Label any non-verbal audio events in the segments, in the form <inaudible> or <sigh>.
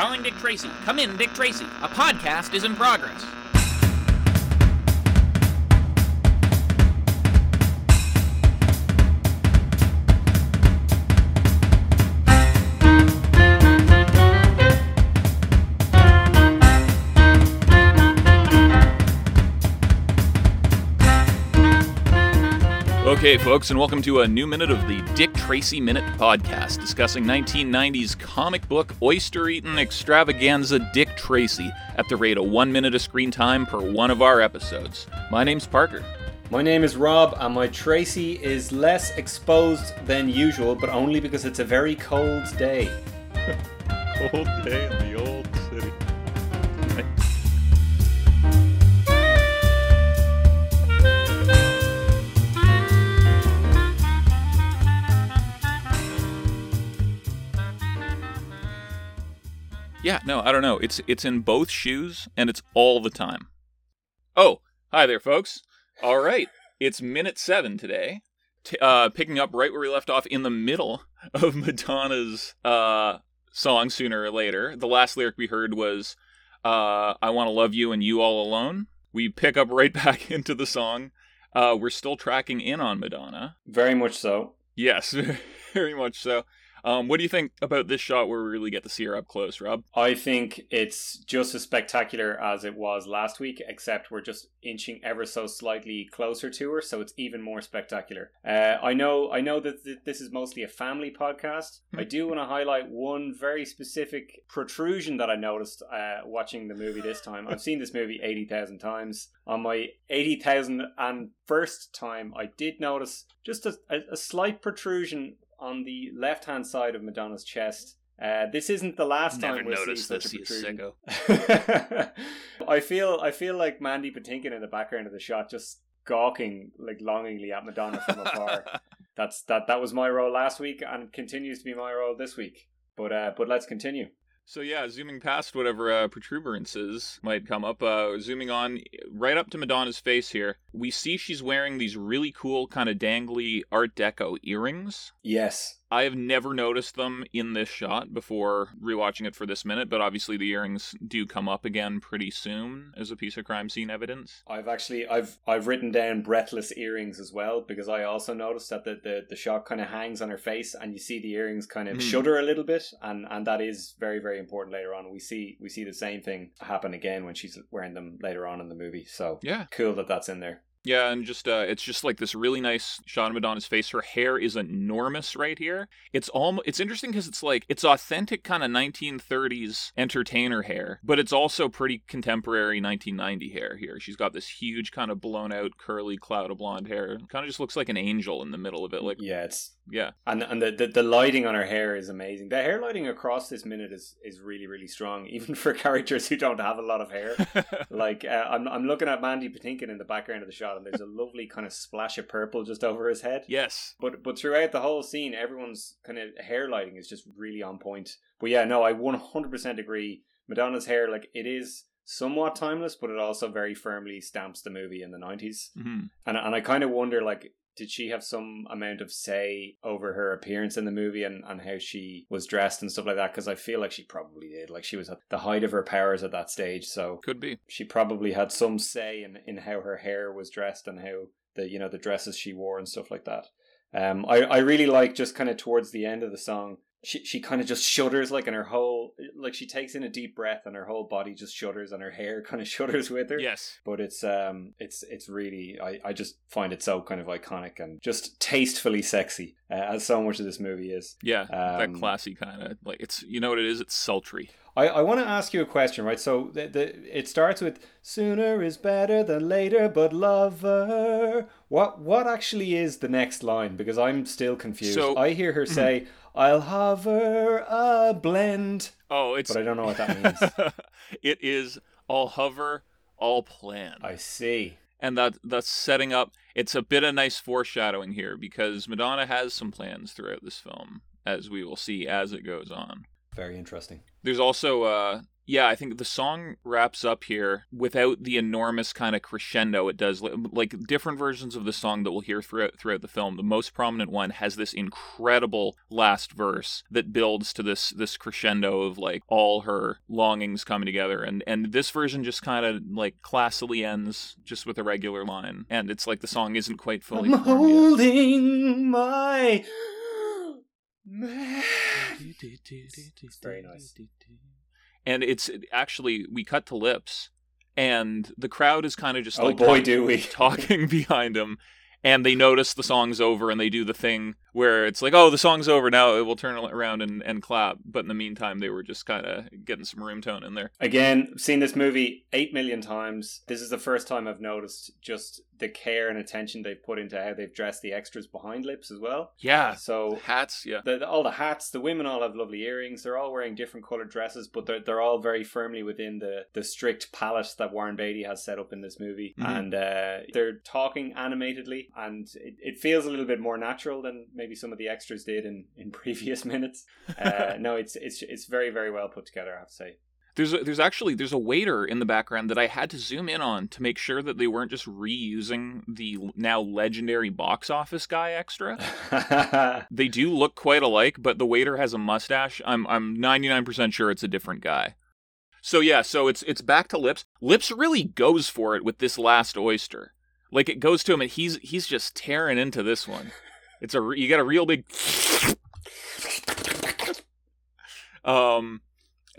Calling Dick Tracy. Come in, Dick Tracy. A podcast is in progress. Okay, folks, and welcome to a new minute of the Dick Tracy Minute podcast discussing 1990s comic book oyster eating extravaganza Dick Tracy at the rate of one minute of screen time per one of our episodes. My name's Parker. My name is Rob, and my Tracy is less exposed than usual, but only because it's a very cold day. <laughs> Cold day in the old city. Yeah, no, I don't know. It's it's in both shoes and it's all the time. Oh, hi there, folks. All right, it's minute seven today. T- uh, picking up right where we left off in the middle of Madonna's uh, song "Sooner or Later." The last lyric we heard was uh, "I want to love you and you all alone." We pick up right <laughs> back into the song. Uh, we're still tracking in on Madonna. Very much so. Yes, <laughs> very much so. Um, what do you think about this shot where we really get to see her up close, Rob? I think it's just as spectacular as it was last week, except we're just inching ever so slightly closer to her, so it's even more spectacular. Uh, I know, I know that th- this is mostly a family podcast. I do want to highlight one very specific protrusion that I noticed uh, watching the movie this time. I've seen this movie eighty thousand times. On my eighty thousand and first time, I did notice just a, a, a slight protrusion on the left hand side of Madonna's chest. Uh, this isn't the last Never time we'll see such a protrusion. <laughs> I feel I feel like Mandy Patinkin in the background of the shot, just gawking like longingly at Madonna from afar. <laughs> That's that. That was my role last week, and continues to be my role this week. But uh, but let's continue. So yeah, zooming past whatever uh, protuberances might come up, uh, zooming on right up to Madonna's face here, we see she's wearing these really cool kind of dangly Art Deco earrings. Yes, I have never noticed them in this shot before rewatching it for this minute, but obviously the earrings do come up again pretty soon as a piece of crime scene evidence. I've actually I've I've written down breathless earrings as well because I also noticed that the the, the shot kind of hangs on her face and you see the earrings kind of Hmm. shudder a little bit and and that is very very important later on. We see we see the same thing happen again when she's wearing them later on in the movie. So Yeah. cool that that's in there. Yeah, and just uh, it's just like this really nice shot of Madonna's face. Her hair is enormous right here. It's almost it's interesting because it's like it's authentic kind of 1930s entertainer hair, but it's also pretty contemporary 1990 hair here. She's got this huge kind of blown out curly cloud of blonde hair. Kind of just looks like an angel in the middle of it. Like Yeah, it's yeah, and and the, the the lighting on her hair is amazing. The hair lighting across this minute is is really really strong, <laughs> even for characters who don't have a lot of hair. <laughs> like uh, I'm I'm looking at Mandy Patinkin in the background of the shot, and there's a lovely kind of splash of purple just over his head. yes. But but throughout the whole scene, everyone's kind of hair lighting is just really on point. But yeah, no, I 100% agree. Madonna's hair, like it is somewhat timeless, but it also very firmly stamps the movie in the 90s. hmm And and I kind of wonder like did she have some amount of say over her appearance in the movie and, and how she was dressed and stuff like that? Because I feel like she probably did. Like she was at the height of her powers at that stage, so Could be. she probably had some say in, in how her hair was dressed and how the you know the dresses she wore and stuff like that. Um, I I really like just kind of towards the end of the song. She she kind of just shudders like and her whole like she takes in a deep breath and her whole body just shudders and her hair <laughs> kind of shudders with her Yes. but it's um it's it's really I, I just find it so kind of iconic and just tastefully sexy uh, as so much of this movie is Yeah. that Um, classy kind of like it's you know what it is. It's sultry. I, I want to ask you a question right so the, the it starts with sooner is better than later but lover what what actually is the next line because I'm still confused So- I hear her <clears throat> say I'll hover a blend. Oh, it's but I don't know what that means. <laughs> It is all hover, all plan. I see. And that that's setting up it's a bit of nice foreshadowing here because madonna has some plans throughout this film as we will see as it goes on. Very interesting. There's also uh Yeah, I think the song wraps up here without the enormous kind of crescendo it does. Like different versions of the song that we'll hear throughout throughout the film. The most prominent one has this incredible last verse that builds to this this crescendo of like all her longings coming together, and and this version just kind of like classily ends just with a regular line, and it's like the song isn't quite fully I'm formed yet. holding my <gasps> man. It's very nice. And it's actually we cut to lips, and the crowd is kind of just Oh like boy, talking- do we. <laughs> talking behind him, and they notice the song's over, and they do the thing where it's like, "Oh, the song's over now. It will turn around and, and clap." But in the meantime, they were just kind of getting some room tone in there. Again, seen this movie eight million times. This is the first time I've noticed just the care and attention they've put into how they've dressed the extras behind lips as well. Yeah, So hats. Yeah, the, the- all the hats, the women all have lovely earrings. They're all wearing different colored dresses, but they're they're all very firmly within the the strict palette that Warren Beatty has set up in this movie. Mhm. And uh, they're talking animatedly, and it, it feels a little bit more natural than maybe some of the extras did in in <laughs> previous minutes. Uh, <laughs> no, it's it's it's very very well put together. I have to say. There's a, there's actually there's a waiter in the background that I had to zoom in on to make sure that they weren't just reusing the now legendary box office guy extra. <laughs> They do look quite alike, but the waiter has a mustache. I'm I'm 99% sure it's a different guy. So yeah, so it's it's back to Lips. Lips really goes for it with this last oyster. Like it goes to him and he's he's just tearing into this one. It's a you got a real big <laughs> um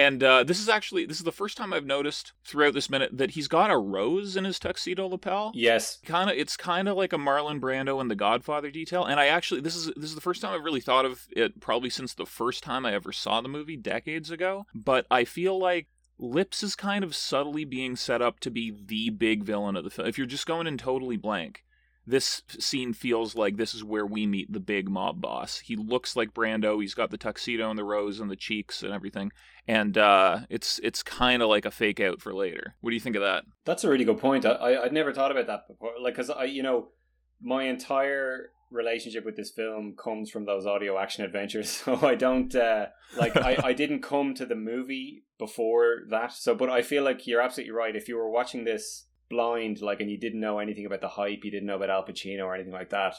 and uh, this is actually this is the first time I've noticed throughout this minute that he's got a rose in his tuxedo lapel. Yes, kind of it's kind of like a Marlon Brando in the Godfather detail. And I actually this is this is the first time I've really thought of it probably since the first time I ever saw the movie decades ago. But I feel like Lips is kind of subtly being set up to be the big villain of the film. If you're just going in totally blank this scene feels like this is where we meet the big mob boss. He looks like Brando. He's got the tuxedo and the rose and the cheeks and everything, and uh, it's it's kind of like a fake out for later. What do you think of that? that's a really good point. I, I I'd never thought about that before. Like, cause I you know my entire relationship with this film comes from those audio action adventures. <laughs> So I don't uh, like I, I didn't <laughs> come to the movie before that. So but I feel like you're absolutely right. If you were watching this blind, like and you didn't know anything about the hype, you didn't know about Al Pacino or anything like that,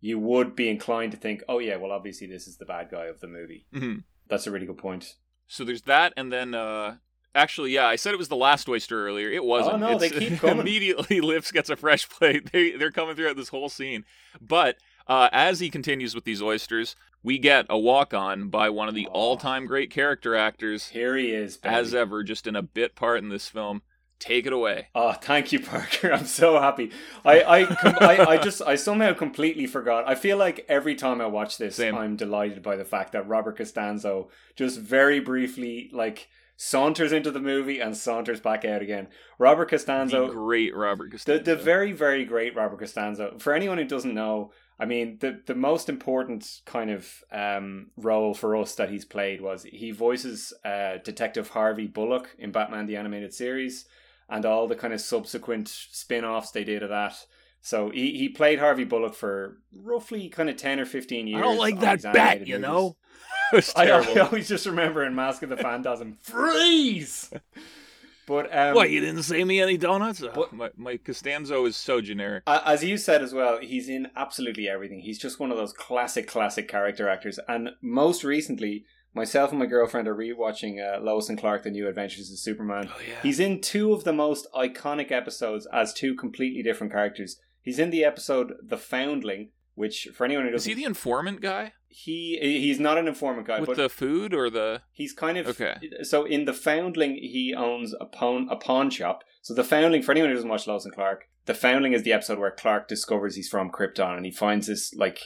you would be inclined to think, Oh yeah, well obviously this is the bad guy of the movie. hmm That's a really good point. So there's that, and then uh, actually, yeah, I said it was the last oyster earlier. It wasn't. Oh, no, they It's- <laughs> keep coming. immediately, Lips gets a fresh plate. <laughs> They they're coming throughout this whole scene, but. Uh, as he continues with these oysters, we get a walk on by one of the Oh. all time great character actors, Here he is, baby. as ever, just in a bit part in this film. Take it away. Oh, thank you, <laughs> Parker. I'm so happy. I, I, com- I, I just, I somehow completely forgot. I feel like every time I watch this, Same. I'm delighted by the fact that Robert Costanzo just very briefly, like, saunters into the movie and saunters back out again. Robert The Costanzo, great Robert the, Costanzo. the very, very great Robert Costanzo. For anyone who doesn't know, I mean, the, the most important kind of um, role for us that he's played was he voices uh, Detective Harvey Bullock in Batman the Animated Series and all the kind of subsequent spin offs they did of that. So he, he played Harvey Bullock for roughly kind of 10 or 15 years. I don't like that bat, you movies. know. <laughs> I. I always just remember in Mask of the Phantasm, <laughs> freeze! But um, what, you didn't say me any donuts? Oh, What- my, my Costanzo is so generic. As you said as well, he's in absolutely everything. He's just one of those classic, classic character actors. And most recently, myself and my girlfriend are rewatching uh, Lois and Clark: The New Adventures of Superman. Oh, yeah. He's in two of the most iconic episodes as two completely different characters. He's in the episode The Foundling, which for anyone who doesn't, he the informant guy he he's not an informant guy, with but the food or the? He's kind of Okay. So in the Foundling, he owns a pawn a pawn shop. So the Foundling, for anyone who doesn't watch Lois and Clark, the Foundling is the episode where Clark discovers he's from Krypton and he finds this like.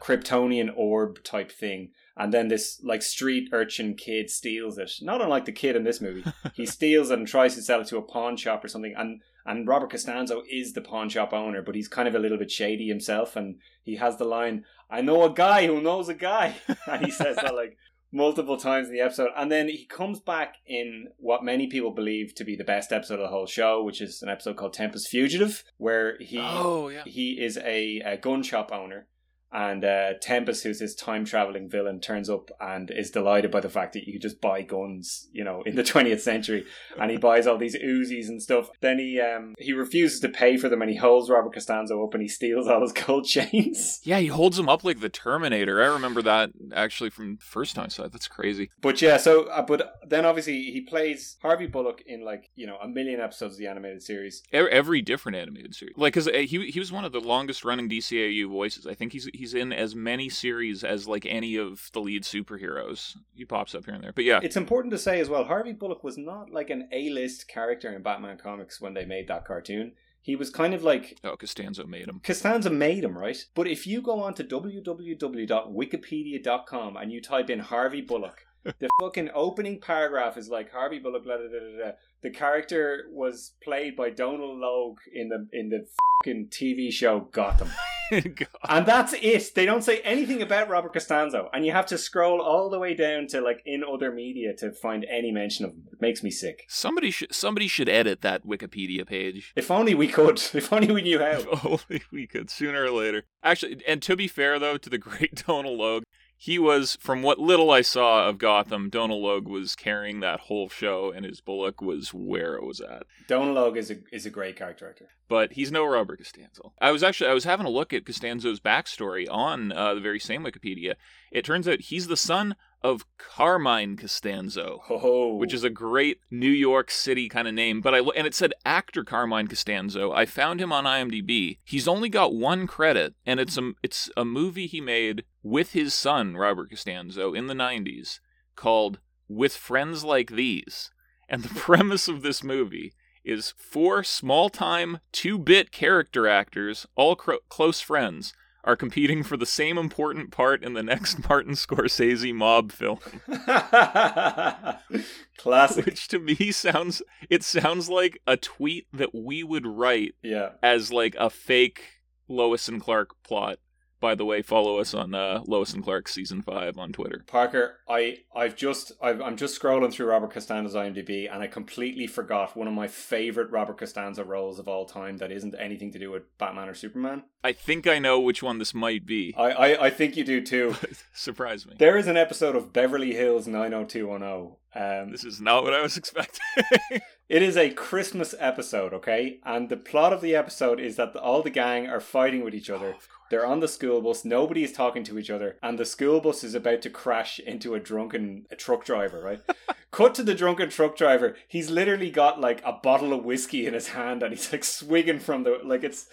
Kryptonian orb type thing, and then this like street urchin kid steals it. Not unlike the kid in this movie, <laughs> he steals it and tries to sell it to a pawn shop or something. And and Robert Costanzo is the pawn shop owner, but he's kind of a little bit shady himself, and he has the line, "I know a guy who knows a guy," <laughs> and he says that like multiple times in the episode. And then he comes back in what many people believe to be the best episode of the whole show, which is an episode called Tempus Fugitive, where he oh yeah. he is a, a gun shop owner And uh, Tempus, who's this time traveling villain, turns up and is delighted by the fact that you could just buy guns, you know, in the <laughs> 20th century. And he buys all these Uzis and stuff. Then he um, he refuses to pay for them and he holds Robert Costanzo up and he steals all his <laughs> gold chains. Yeah, he holds him up like the Terminator. I remember that actually from the first time I saw it. That's crazy. But yeah, so uh, but then obviously he plays Harvey Bullock in like you know a million episodes of the animated series. Every different animated series, like because he he was one of the longest running DCAU voices. I think he's he's in as many series as like any of the lead superheroes. He pops up here and there, but yeah, It's important to say as well, Harvey Bullock was not like an A-list character in Batman comics when they made that cartoon. He was kind of like oh, Costanzo made him. Costanza made him, right? But if you go on to www.wikipedia.com and you type in Harvey Bullock, the fucking opening paragraph is like Harvey Bullock. Blah, blah, blah. The character was played by Donal Logue in the in the fucking TV show Gotham, <laughs> and that's it. They don't say anything about Robert Costanzo, and you have to scroll all the way down to like in other media to find any mention of him. It makes me sick. Somebody should somebody should edit that Wikipedia page. If only we could. <laughs> If only we knew how. If only we could sooner or later. Actually, and to be fair though, to the great <laughs> Donal Logue, he was from what little I saw of Gotham, Donal Logue was carrying that whole show, and his Bullock was where it was at. Donal Logue is a is a great character actor. But he's no Robert Costanzo. I was actually I was having a look at Costanzo's backstory on uh, the very same Wikipedia. It turns out he's the son of Carmine Costanzo. Oh, which is a great New York City kind of name. But I and it said actor Carmine Costanzo. I found him on IMDb. He's only got one credit, and it's a it's a movie he made with his son Robert Costanzo in the '90s called "With Friends Like These." And the <laughs> premise of this movie is four small-time, two-bit character actors, all cro- close friends, are competing for the same important part in the next <laughs> Martin Scorsese mob film. <laughs> classic. which to me sounds it sounds like a tweet that we would write Yeah. as like a fake Lois and Clark plot. By the way, follow us on uh, Lois and Clark season five on Twitter. Parker, I I've just I've, I'm just scrolling through Robert Costanzo's IMDb and I completely forgot one of my favorite Robert Costanzo roles of all time that isn't anything to do with Batman or Superman. I think I know which one this might be. I I, I think you do too. <laughs> Surprise me. There is an episode of Beverly Hills 90210. Um, This is not what I was expecting. <laughs> It is a Christmas episode, okay? And the plot of the episode is that all the gang are fighting with each other. Of course. They're on the school bus, nobody is talking to each other, and the school bus is about to crash into a drunken truck driver, right? <laughs> Cut to the drunken truck driver. He's literally got like a bottle of whiskey in his hand and he's like swigging from the like it's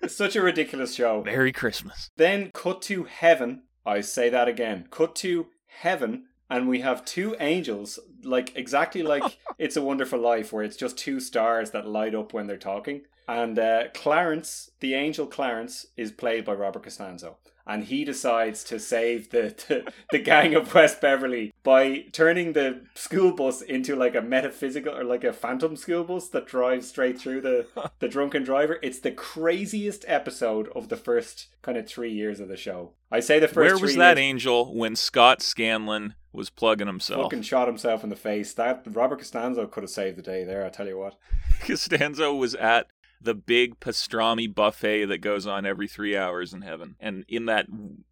it's such a ridiculous show. Merry Christmas. Then cut to heaven. I say that again. Cut to heaven, and we have two angels, like exactly like <laughs> It's a Wonderful Life, where it's just two stars that light up when they're talking. And uh, Clarence, the angel Clarence, is played by Robert Costanzo. And he decides to save the, <laughs> the, the gang of West Beverly by turning the school bus into like a metaphysical or like a phantom school bus that drives straight through the, <laughs> the drunken driver. It's the craziest episode of the first kind of three years of the show. I say the first Where was that years- angel when Scott Scanlon was plugging himself? fucking shot himself in the face. That Robert Costanzo could have saved the day there. I tell you what. <laughs> Costanzo was at the big pastrami buffet that goes on every three hours in heaven. And in that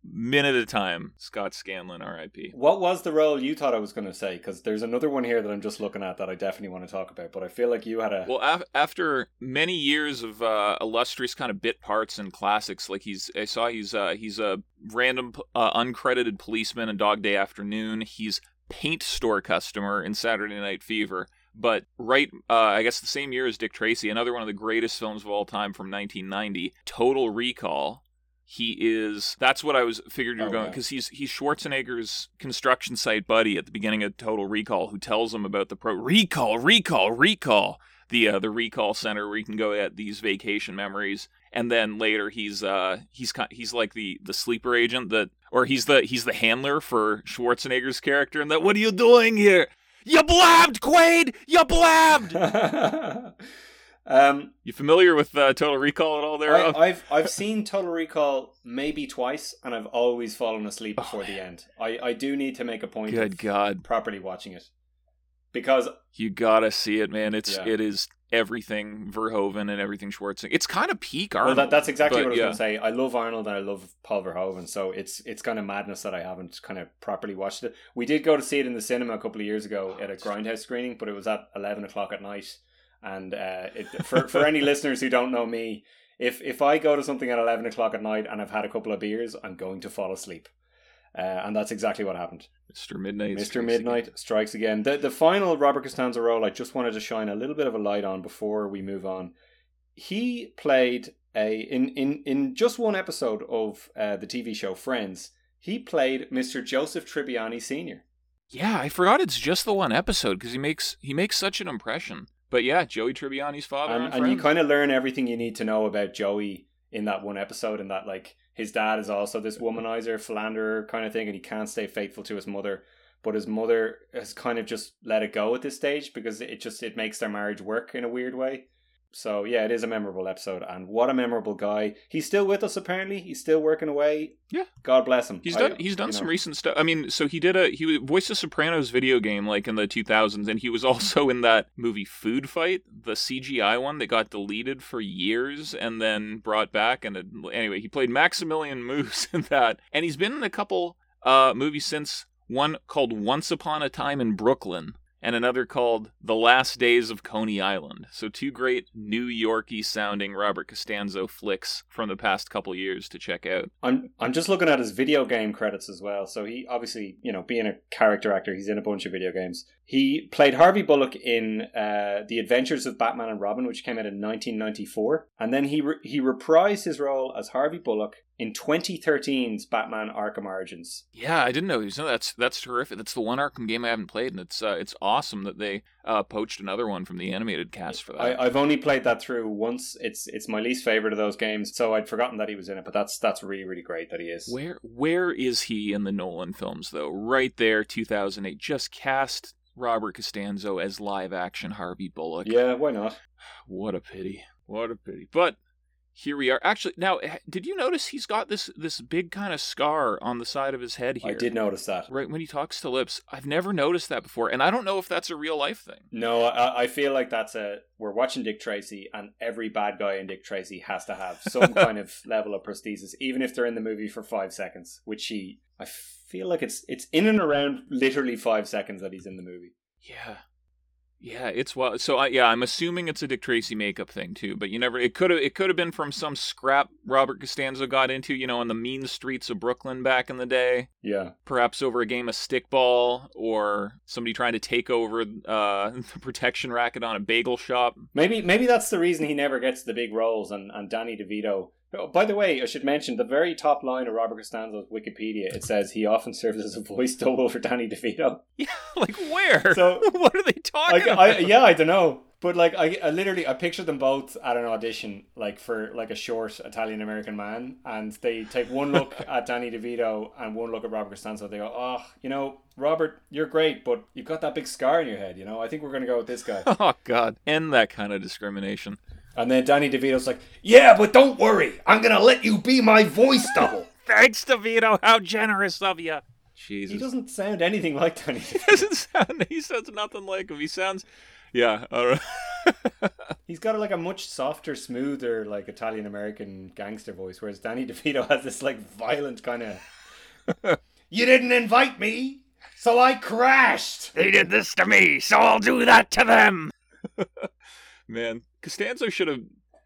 minute of time, Scott Scanlon, RIP. What was the role you thought I was going to say? Because there's another one here that I'm just looking at that I definitely want to talk about. But I feel like you had a. Well, af- after many years of uh, illustrious kind of bit parts and classics, like he's, I saw he's uh, he's a random uh, uncredited policeman in Dog Day Afternoon. He's paint store customer in Saturday Night Fever. But right, uh, I guess the same year as Dick Tracy, another one of the greatest films of all time from 1990, Total Recall. He is. That's what I was figured you were Oh, going yeah. because he's he's Schwarzenegger's construction site buddy at the beginning of Total Recall, who tells him about the pro recall, recall, recall, the uh, the recall center where you can go at these vacation memories. And then later he's uh he's he's like the the sleeper agent that or he's the he's the handler for Schwarzenegger's character and that what are you doing here? You blabbed, Quaid! You blabbed! <laughs> um, You familiar with uh, Total Recall at all there? I, I've, I've seen Total Recall maybe twice, and I've always fallen asleep Oh, before the end. I, I do need to make a point Good of God. properly watching it. Because You gotta see it, man. It's Yeah. it is everything Verhoeven and everything Schwarzenegger. It's kind of peak well, Arnold. that, that's exactly but what I was yeah. to say. I love Arnold and I love Paul Verhoeven, so it's it's kind of madness that I haven't kind of properly watched it. We did go to see it in the cinema a couple of years ago at a Grindhouse screening, but it was at eleven o'clock at night. And uh, it, <laughs> for for any listeners who don't know me, if if I go to something at eleven o'clock at night and I've had a couple of beers, I'm going to fall asleep. Uh, and that's exactly what happened. Mr. Midnight. Mr. strikes Midnight again. strikes again. The the final Robert Costanzo role, I just wanted to shine a little bit of a light on before we move on. He played a in in in just one episode of uh, the TV show Friends. He played Mr. Joseph Tribbiani Senior. Yeah, I forgot it's just the one episode because he makes he makes such an impression. But yeah, Joey Tribbiani's father. and, and you kind of learn everything you need to know about Joey in that one episode, and that like his dad is also this womanizer, philanderer kind of thing, and he can't stay faithful to his mother. But his mother has kind of just let it go at this stage because it just it makes their marriage work in a weird way. So yeah, it is a memorable episode, and what a memorable guy. He's still with us apparently. He's still working away. Yeah. God bless him. He's I- done. He's done some know. recent stuff. I mean, so he did a he voiced a Sopranos video game like in the 2000s, and he was <laughs> also in that movie Food Fight, the CGI one that got deleted for years and then brought back. And it, anyway, he played Maximilian Moose <laughs> in that, and he's been in a couple uh movies since. One called Once Upon a Time in Brooklyn, and another called The Last Days of Coney Island. So two great New Yorky sounding Robert Costanzo flicks from the past couple years to check out. I'm I'm just looking at his video game credits as well. So he obviously, you know, being a character actor, he's in a bunch of video games. He played Harvey Bullock in uh, The Adventures of Batman and Robin, which came out in 1994, and then he re- he reprised his role as Harvey Bullock in 2013's Batman Arkham Origins. Yeah, I didn't know. So that's that's terrific. That's the one Arkham game I haven't played, and it's uh, it's awesome that they uh, poached another one from the animated cast for that. I, I've only played that through once. It's it's my least favorite of those games, so I'd forgotten that he was in it. But that's that's really really great that he is. where where is he in the Nolan films though? Right there, 2008. Just cast Robert Costanzo as live action Harvey Bullock. Yeah, why not? What a pity. What a pity. But here we are. Actually, now did you notice he's got this this big kind of scar on the side of his head here? I did notice that. Right when he talks to lips. I've never noticed that before, and I don't know if that's a real life thing. No, I, I feel like that's a we're watching Dick Tracy, and every bad guy in Dick Tracy has to have <laughs> some kind of level of prosthesis, even if they're in the movie for five seconds. Which he, I feel like it's it's in and around literally five seconds that he's in the movie. Yeah. Yeah, it's well. So I yeah, I'm assuming it's a Dick Tracy makeup thing too. But you never. It could have. It could have been from some scrap Robert Costanzo got into. You know, on the mean streets of Brooklyn back in the day. Yeah, Perhaps over a game of stickball, or somebody trying to take over uh, <laughs> the protection racket on a bagel shop. maybe maybe that's the reason he never gets the big roles. And and Danny DeVito. Oh, by the way, I should mention the very top line of Robert Costanzo's Wikipedia. It says he often serves as a voice <laughs> double for Danny DeVito. <laughs> Yeah, like where? So- <laughs> what are they talking about? I, yeah, I don't know. But like, I, I literally, I pictured them both at an audition, like for like a short Italian American man, and they take one look at Danny DeVito and one look at Robert Costanzo. They go, "Oh, you know, Robert, you're great, but you've got that big scar in your head. You know, I think we're gonna go with this guy." Oh God! End that kind of discrimination. And then Danny DeVito's like, "Yeah, but don't worry, I'm gonna let you be my voice double." <laughs> Thanks, DeVito. How generous of you. Jesus. he doesn't sound anything like Danny. DeVito. doesn't sound. He sounds nothing like him. He sounds. Yeah. All right. <laughs> He's got like a much softer, smoother, like Italian American gangster voice, whereas Danny DeVito has this like violent kind of. you didn't invite me, so I crashed. they did this to me, so I'll do that to them. <laughs> Man, Costanzo should have.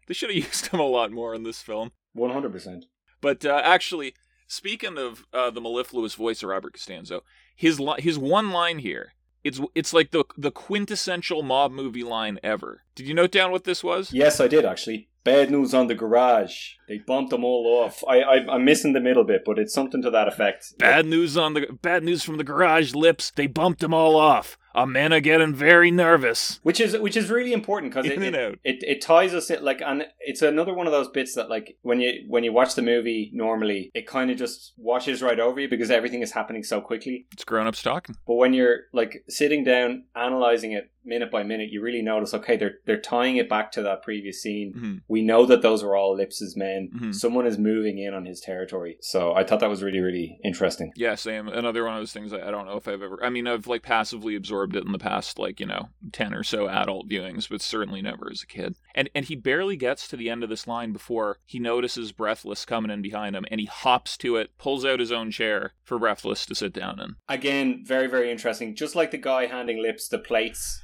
They should have <laughs> used him a lot more in this film. One hundred percent. But uh, actually, speaking of uh, the mellifluous voice of Robert Costanzo, his li- his one line here. It's it's like the the quintessential mob movie line ever. Did you note down what this was? Yes, I did actually. Bad news on the garage. They bumped them all off. I, I I'm missing the middle bit, but it's something to that effect. Bad news on the bad news from the garage lips. They bumped them all off. A man are getting very nervous. which is which is really important because it, it, it it ties us in, like and it's another one of those bits that like when you when you watch the movie normally it kind of just washes right over you because everything is happening so quickly It's grown ups talking. but when you're like sitting down analyzing it minute by minute you really notice okay they're they're tying it back to that previous scene Mhm. we know that those are all Lips's men Mhm. someone is moving in on his territory so I thought that was really really interesting Yeah, same. Another one of those things I I don't know if I've ever. I mean, I've like passively absorbed absorbed it in the past, like you know, ten or so adult viewings, but certainly never as a kid. And and he barely gets to the end of this line before he notices Breathless coming in behind him, and he hops to it, pulls out his own chair for Breathless to sit down in. Again, very very interesting. Just like the guy handing Lips the plates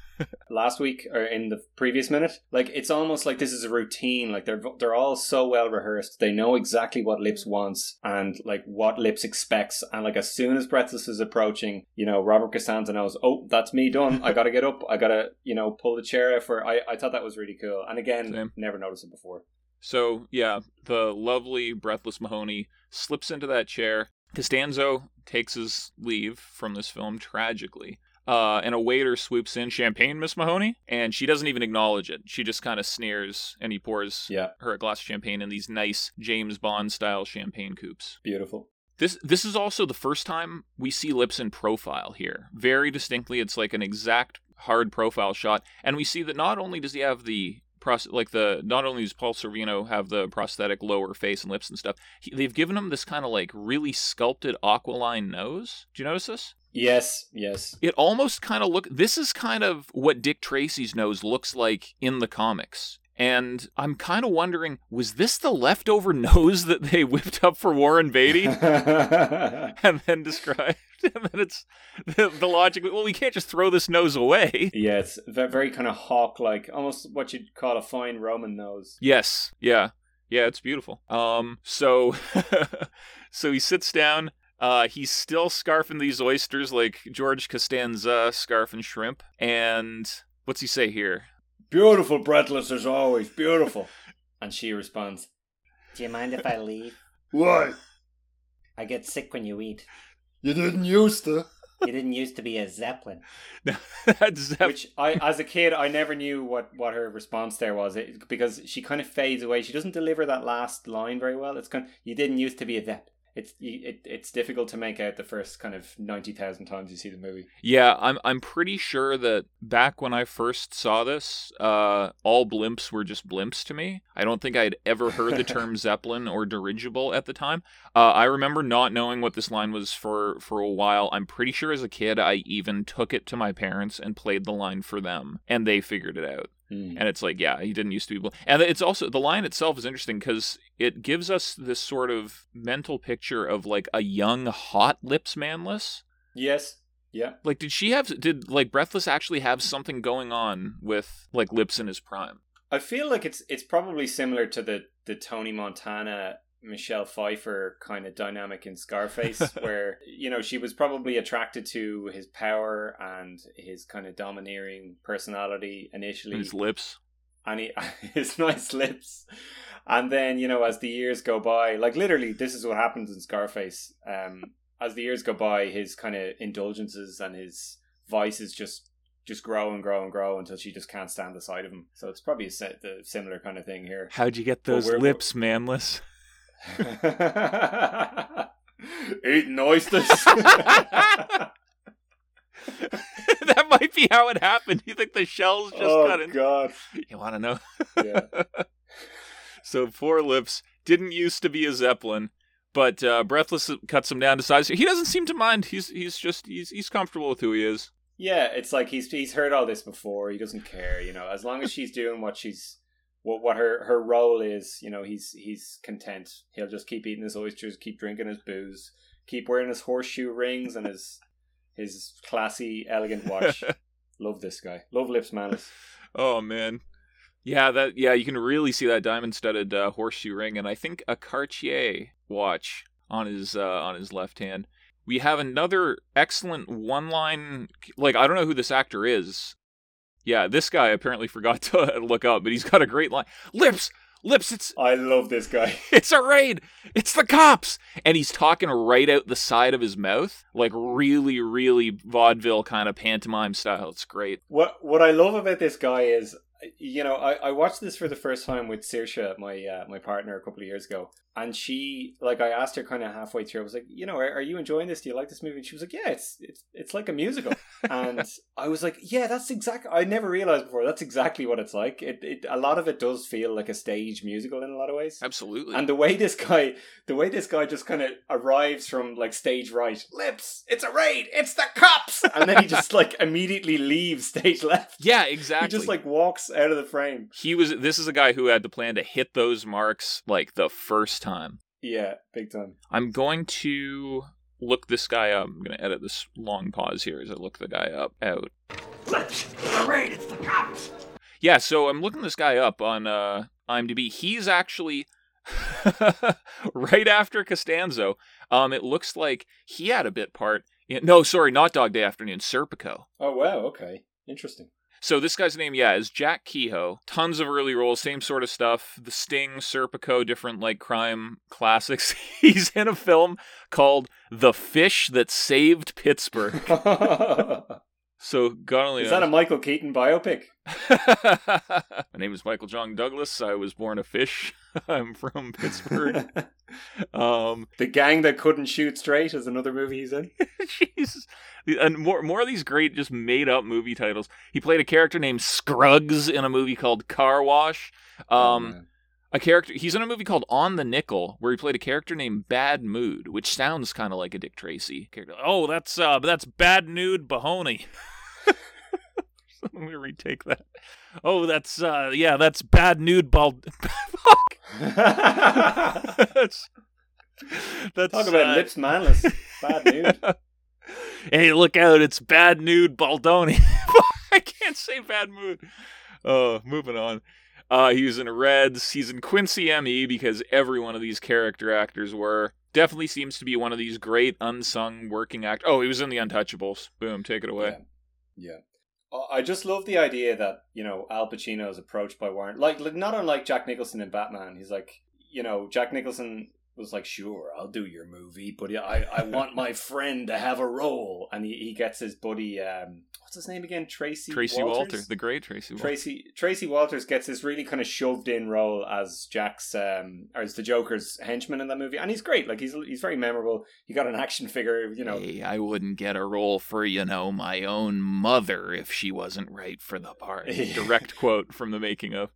last week or in the previous minute. Like it's almost like this is a routine. Like they're they're all so well rehearsed. They know exactly what Lips wants and like what Lips expects. And like as soon as Breathless is approaching, you know, Robert Costanzo knows, oh, that's me done. I gotta get up. I gotta you know pull the chair out for. I I thought that was really cool. And again, Same. never noticed it before. So yeah, the lovely breathless Mahoney slips into that chair. Costanzo takes his leave from this film tragically. Uh, and a waiter swoops in, champagne, Miss Mahoney, and she doesn't even acknowledge it. She just kind of sneers, and he pours Yeah, her a glass of champagne in these nice James Bond style champagne coupes. beautiful. This this is also the first time we see lips in profile here. Very distinctly, it's like an exact hard profile shot, and we see that not only does he have the like the not only does Paul Sorvino have the prosthetic lower face and lips and stuff, he, they've given him this kind of like really sculpted aquiline nose. Do you notice this? Yes, yes. It almost kind of look. This is kind of what Dick Tracy's nose looks like in the comics. And I'm kind of wondering, was this the leftover <laughs> nose that they whipped up for Warren Beatty? <laughs> and then described. <laughs> And then it's the, the logic. Well, we can't just throw this nose away. yeah, it's very kind of hawk like, almost what you'd call a fine Roman nose. Yes. Yeah. Yeah. It's beautiful. Um. So, so he sits down. Uh, he's still scarfing these oysters like George Costanza scarfing shrimp. And what's he say here? Beautiful, breathless as always. Beautiful. and she responds, Do you mind if I <laughs> leave? Why? I get sick when you eat. You didn't used to. You didn't used to be a Zeppelin. <laughs> That's which I, as a kid, I never knew what, what her response there was it, because she kind of fades away. She doesn't deliver that last line very well. It's kind of, you didn't used to be a Zepp. It's it, it's difficult to make out the first kind of ninety thousand times you see the movie. Yeah, I'm I'm pretty sure that back when I first saw this, uh, all blimps were just blimps to me. I don't think I'd ever heard the term <laughs> zeppelin or dirigible at the time. Uh, I remember not knowing what this line was for for a while. I'm pretty sure as a kid I even took it to my parents and played the line for them, and they figured it out. Mm. And it's like, yeah, he didn't used to be. Bl-. And it's also the line itself is interesting because it gives us this sort of mental picture of like a young, hot lips Manlis. Yes. Yeah. Like, did she have? Did like Breathless actually have something going on with like lips in his prime? I feel like it's it's probably similar to the the Tony Montana Michelle Pfeiffer kind of dynamic in Scarface <laughs> where you know she was probably attracted to his power and his kind of domineering personality initially His lips. and he, <laughs> his nice lips and then you know as the years go by like literally this is what happens in Scarface um as the years go by his kind of indulgences and his vices just just grow and grow and grow until she just can't stand the sight of him. So it's probably a the similar kind of thing here. How'd you get those lips, Manlis? Eating oysters. <laughs> that might be how it happened. You think the shells just oh got in? God! You want to know? Yeah. <laughs> So four lips didn't used to be a zeppelin, but uh, breathless cuts him down to size. He doesn't seem to mind. He's he's just he's he's comfortable with who he is. Yeah, it's like he's he's heard all this before. He doesn't care, you know. As long as she's doing what she's what what her her role is, you know, he's he's content. He'll just keep eating his oysters, keep drinking his booze, keep wearing his horseshoe rings and his <laughs> his classy, elegant watch. <laughs> Love this guy. Love Lips Manlis. Oh man, yeah that yeah you can really see that diamond studded uh, horseshoe ring, and I think a Cartier watch on his uh, on his left hand. We have another excellent one line. Like I don't know who this actor is. Yeah, this guy apparently forgot <laughs> to look up, but he's got a great line. Lips, lips. It's I love this guy. <laughs> it's a raid. It's the cops. And he's talking right out the side of his mouth, like really, really vaudeville kind of pantomime style. It's great. What what I love about this guy is, you know, I, I watched this for the first time with Saoirse, my uh, my partner, a couple of years ago, and she like I asked her kind of halfway through. I was like, you know, are, are you enjoying this? Do you like this movie? And she was like, yeah, it's it's it's like a musical. <laughs> and I was like, yeah, that's exactly. I never realized before. That's exactly what it's like. It, it a lot of it does feel like a stage musical in a lot of ways. Absolutely. And the way this guy, the way this guy just kind of arrives from like stage right, lips, it's a raid, it's the cops, and then he just <laughs> like immediately leaves stage left. yeah, exactly. He just like walks out of the frame. he was. This is a guy who had to plan to hit those marks like the first time. Yeah, big time. I'm going to look this guy up. I'm going to edit this long pause here as I look the guy up out. Yeah, so I'm looking this guy up on uh, IMDb. He's actually <laughs> right after Costanzo. Um, it looks like he had a bit part. In, no, sorry, not Dog Day Afternoon. Serpico. Oh wow, okay, interesting. So this guy's name, yeah, is Jack Kehoe. Tons of early roles, same sort of stuff. The Sting, Serpico, different like crime classics. <laughs> He's in a film called The Fish That Saved Pittsburgh. <laughs> So God only Is that a. Michael Keaton biopic? <laughs> My name is Michael John Douglas. I was born a fish. <laughs> I'm from Pittsburgh. <laughs> um, the Gang That Couldn't Shoot Straight is another movie he's in. Jesus. And more more of these great just made up movie titles. He played a character named Scruggs in a movie called Car Wash. Um, Oh. A character he's in a movie called On the Nickel where he played a character named Bad Mood, which sounds kind of like a Dick Tracy character. Oh, that's uh that's Bad Nude Bahoney. <laughs> <laughs> Let me retake that. Oh, that's uh yeah, that's Bad Nude Bald. <laughs> Fuck. that's that's Talk about uh, lips Manlis. Bad news. hey, look out! It's bad nude Baldoni. I can't say bad mood. Uh, moving on. Uh, he was in Reds. He's in Quincy M.E. because every one of these character actors were. Definitely seems to be one of these great unsung working act. Oh, he was in The Untouchables. Boom, take it away. Yeah. yeah. I just love the idea that, you know, Al Pacino is approached by Warren. Like, like, not unlike Jack Nicholson in Batman. He's like, you know, Jack Nicholson was like, sure, I'll do your movie, but I, I want my <laughs> friend to have a role. And he, he gets his buddy, um, what's his name again? Tracy Tracy Walters? Walter, the great Tracy Walter. Tracy Tracy Walters gets this really kind of shoved in role as Jack's um or as the Joker's henchman in that movie, and he's great. Like he's he's very memorable. He got an action figure, you know. Hey, I wouldn't get a role for, you know, my own mother if she wasn't right for the part. <laughs> Direct quote from the making of.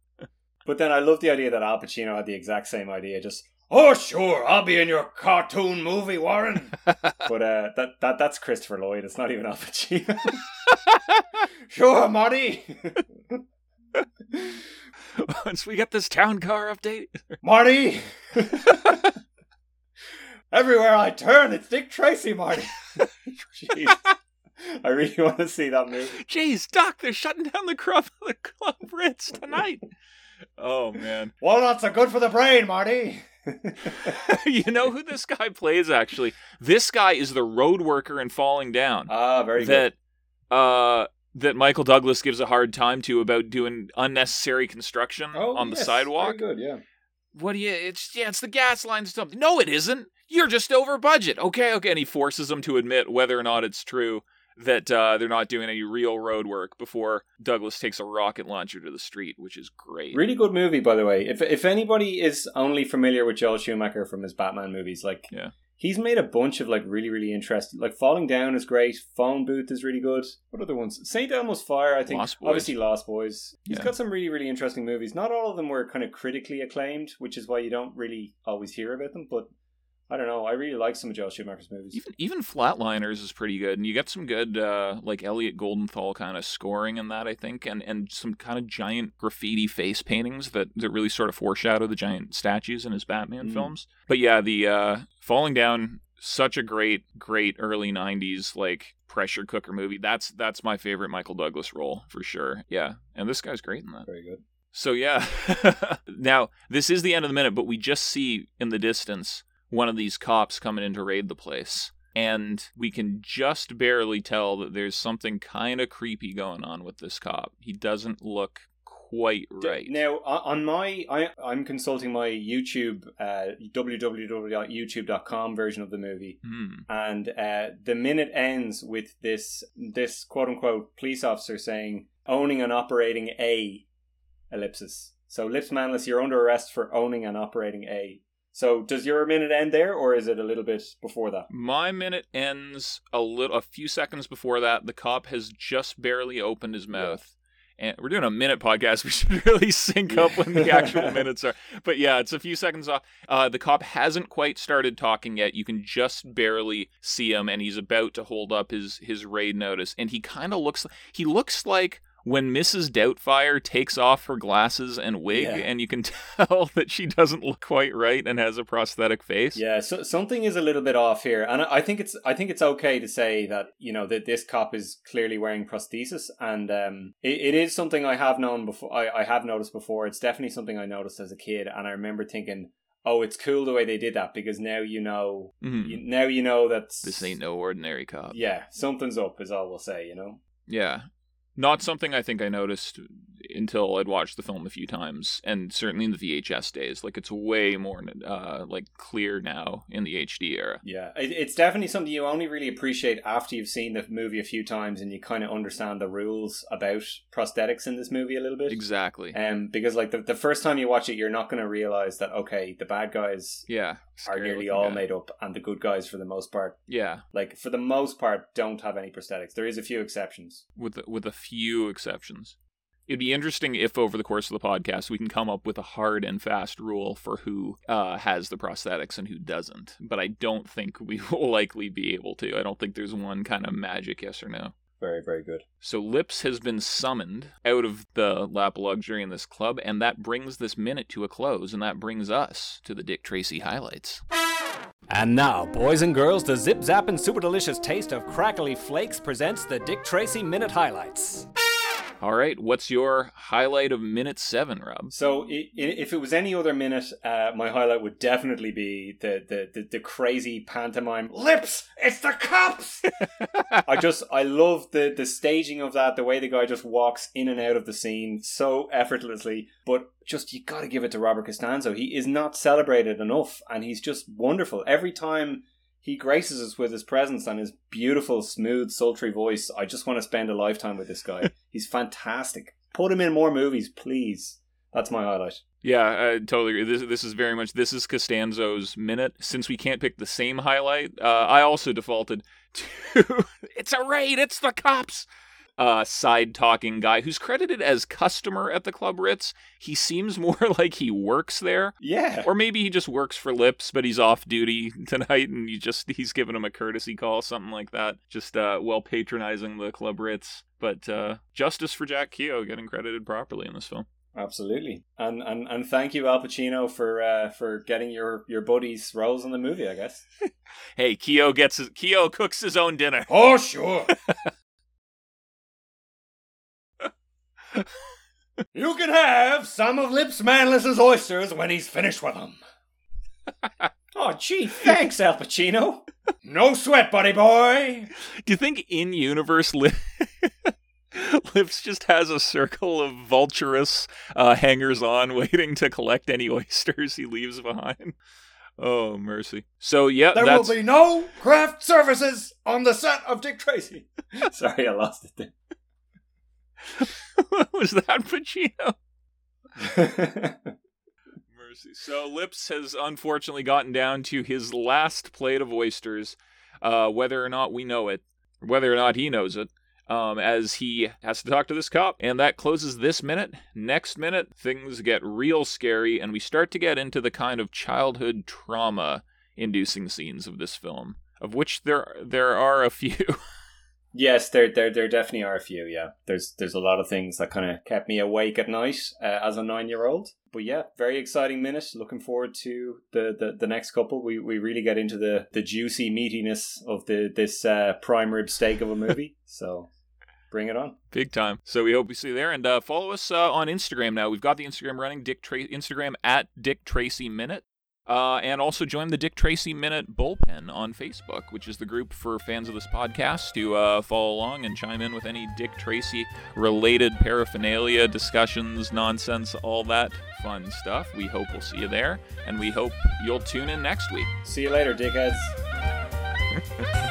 But then I love the idea that Al Pacino had the exact same idea. Just oh sure, I'll be in your cartoon movie, Warren. <laughs> but uh, that that that's Christopher Lloyd. It's not even Al Pacino. <laughs> sure, Marty. <laughs> Once we get this town car update. Marty. Everywhere I turn, it's Dick Tracy, Marty. Jeez. I really want to see that movie. Jeez, Doc, they're shutting down the club, the club Ritz tonight. Oh man, <laughs> Walnuts are good for the brain, Marty. <laughs> you know who this guy plays? Actually, this guy is the road worker in Falling Down. Ah, very good. that uh that Michael Douglas gives a hard time to about doing unnecessary construction on the sidewalk. Oh, Very good, yeah. What do you? It's yeah, it's the gas line stuff. No, it isn't. You're just over budget. Okay, okay. And he forces him to admit whether or not it's true that uh, they're not doing any real road work before Douglas takes a rocket launcher to the street, which is great. Really good movie, by the way. If if anybody is only familiar with Joel Schumacher from his Batman movies, like Yeah. he's made a bunch of like really really interesting. Like Falling Down is great. Phone Booth is really good. What other ones? Saint Elmo's Fire, I think. Lost Boys. Obviously, Lost Boys. He's Yeah. got some really really interesting movies. Not all of them were kind of critically acclaimed, which is why you don't really always hear about them. But I don't know. I really like some of Joel Schumacher's movies. Even even Flatliners is pretty good, and you get some good uh, like Elliot Goldenthal kind of scoring in that, I think, and and some kind of giant graffiti face paintings that that really sort of foreshadow the giant statues in his Batman Mm. films. But yeah, the uh, Falling Down, such a great great early '90s like pressure cooker movie. That's that's my favorite Michael Douglas role for sure. Yeah, and this guy's great in that. Very good. So yeah. <laughs> now, this is the end of the minute, but we just see in the distance one of these cops coming in to raid the place. And we can just barely tell that there's something kind of creepy going on with this cop. He doesn't look quite right. Now, on my, I, I'm consulting my YouTube, uh, www.youtube.com version of the movie, Hmm. and uh, the minute ends with this, this quote unquote police officer saying, owning and operating a ellipsis. So, lips Manlis, you're under arrest for owning and operating a. So does your minute end there, or is it a little bit before that? My minute ends a little, a few seconds before that. The cop has just barely opened his mouth, and we're doing a minute podcast. <laughs> We should really sync up when the actual minutes are. But yeah, it's a few seconds off. Uh, the cop hasn't quite started talking yet. You can just barely see him, and he's about to hold up his his raid notice, and he kind of looks. He looks like when Mrs. Doubtfire takes off her glasses and wig, Yeah. and you can <laughs> tell that she doesn't look quite right and has a prosthetic face. Yeah, so something is a little bit off here, and I think it's I think it's okay to say that you know that this cop is clearly wearing prosthesis, and um, it, it is something I have known before. I, I have noticed before. It's definitely something I noticed as a kid, and I remember thinking, "Oh, it's cool the way they did that because now you know, Mhm. you, now you know that This ain't no ordinary cop. Yeah, something's up is all we'll say. You know. Yeah. Not something I think I noticed until I'd watched the film a few times, and certainly in the VHS days. Like it's way more uh, like clear now in the HD era. Yeah, it's definitely something you only really appreciate after you've seen the movie a few times and you kind of understand the rules about prosthetics in this movie a little bit. Exactly. Um, because like the, the first time you watch it, you're not going to realize that okay, the bad guys Yeah. are nearly all guy. made up, and the good guys, for the most part, Yeah, like for the most part, don't have any prosthetics. There is a few exceptions. with with a few exceptions. It'd be interesting if over the course of the podcast we can come up with a hard and fast rule for who uh, has the prosthetics and who doesn't. But I don't think we <laughs> will likely be able to. I don't think there's one kind of magic yes or no. Very, very good. So Lips has been summoned out of the lap of luxury in this club, and that brings this minute to a close, and that brings us to the Dick Tracy highlights. And now, boys and girls, the zip zap and super delicious taste of crackly flakes presents the Dick Tracy Minute Highlights. All right, what's your highlight of minute seven, Rob? So if it was any other minute, uh, my highlight would definitely be the the, the, the crazy pantomime lips. It's the cops. <laughs> I just I love the the staging of that, the way the guy just walks in and out of the scene so effortlessly. But just you got to give it to Robert Costanzo. He is not celebrated enough, and he's just wonderful every time. He graces us with his presence and his beautiful, smooth, sultry voice. I just want to spend a lifetime with this guy. <laughs> He's fantastic. Put him in more movies, please. That's my highlight. Yeah, I totally agree. This, this is very much this is Costanzo's minute. Since we can't pick the same highlight, uh, I also defaulted to <laughs> it's a raid, it's the cops. Uh, side talking guy who's credited as customer at the Club Ritz. He seems <laughs> more like he works there. Yeah. Or maybe he just works for Lips, but he's off duty <laughs> tonight, and you just he's giving him a courtesy call, something like that. Just uh, well patronizing the Club Ritz. But uh, justice for Jack Kehoe getting credited properly in this film. Absolutely, and and and thank you, Al Pacino, for uh, for getting your your buddies roles in the movie. I guess. <laughs> Hey, Kehoe gets his, Kehoe cooks his own dinner. Oh, sure. You can have some of Lips Manlis's oysters when he's finished with them. <laughs> Oh, gee, thanks, Al Pacino. No sweat, buddy boy. Do you think in universe Li- <laughs> Lips just has a circle of vulturous uh, hangers on waiting to collect any oysters he leaves behind? Oh mercy! So yeah, There that's will be no craft services on the set of Dick Tracy. <laughs> Sorry, I lost it <laughs> was that Pacino? <laughs> Mercy. So Lips has unfortunately gotten down to his last plate of oysters, uh, whether or not we know it, whether or not he knows it, um, as he has to talk to this cop. And that closes this minute. Next minute, things get real scary, and we start to get into the kind of childhood trauma inducing scenes of this film, of which there there are a few. <laughs> yes, there, there, there definitely are a few. Yeah, there's, there's a lot of things that kind of kept me awake at night uh, as a nine-year-old. But yeah, very exciting minute. Looking forward to the, the, the next couple. We, we really get into the, the juicy meatiness of the this uh, prime rib steak of a movie. <laughs> so, bring it on. Big time. So we hope we see you there, and uh, follow us uh, on Instagram now. We've got the Instagram running. Dick Tra- Instagram at Dick Tracy Minute. Uh, and also join the Dick Tracy Minute Bullpen on Facebook, which is the group for fans of this podcast to uh, follow along and chime in with any Dick Tracy related paraphernalia, discussions, nonsense, all that fun stuff. We hope we'll see you there, and we hope you'll tune in next week. See you later, dickheads. <laughs>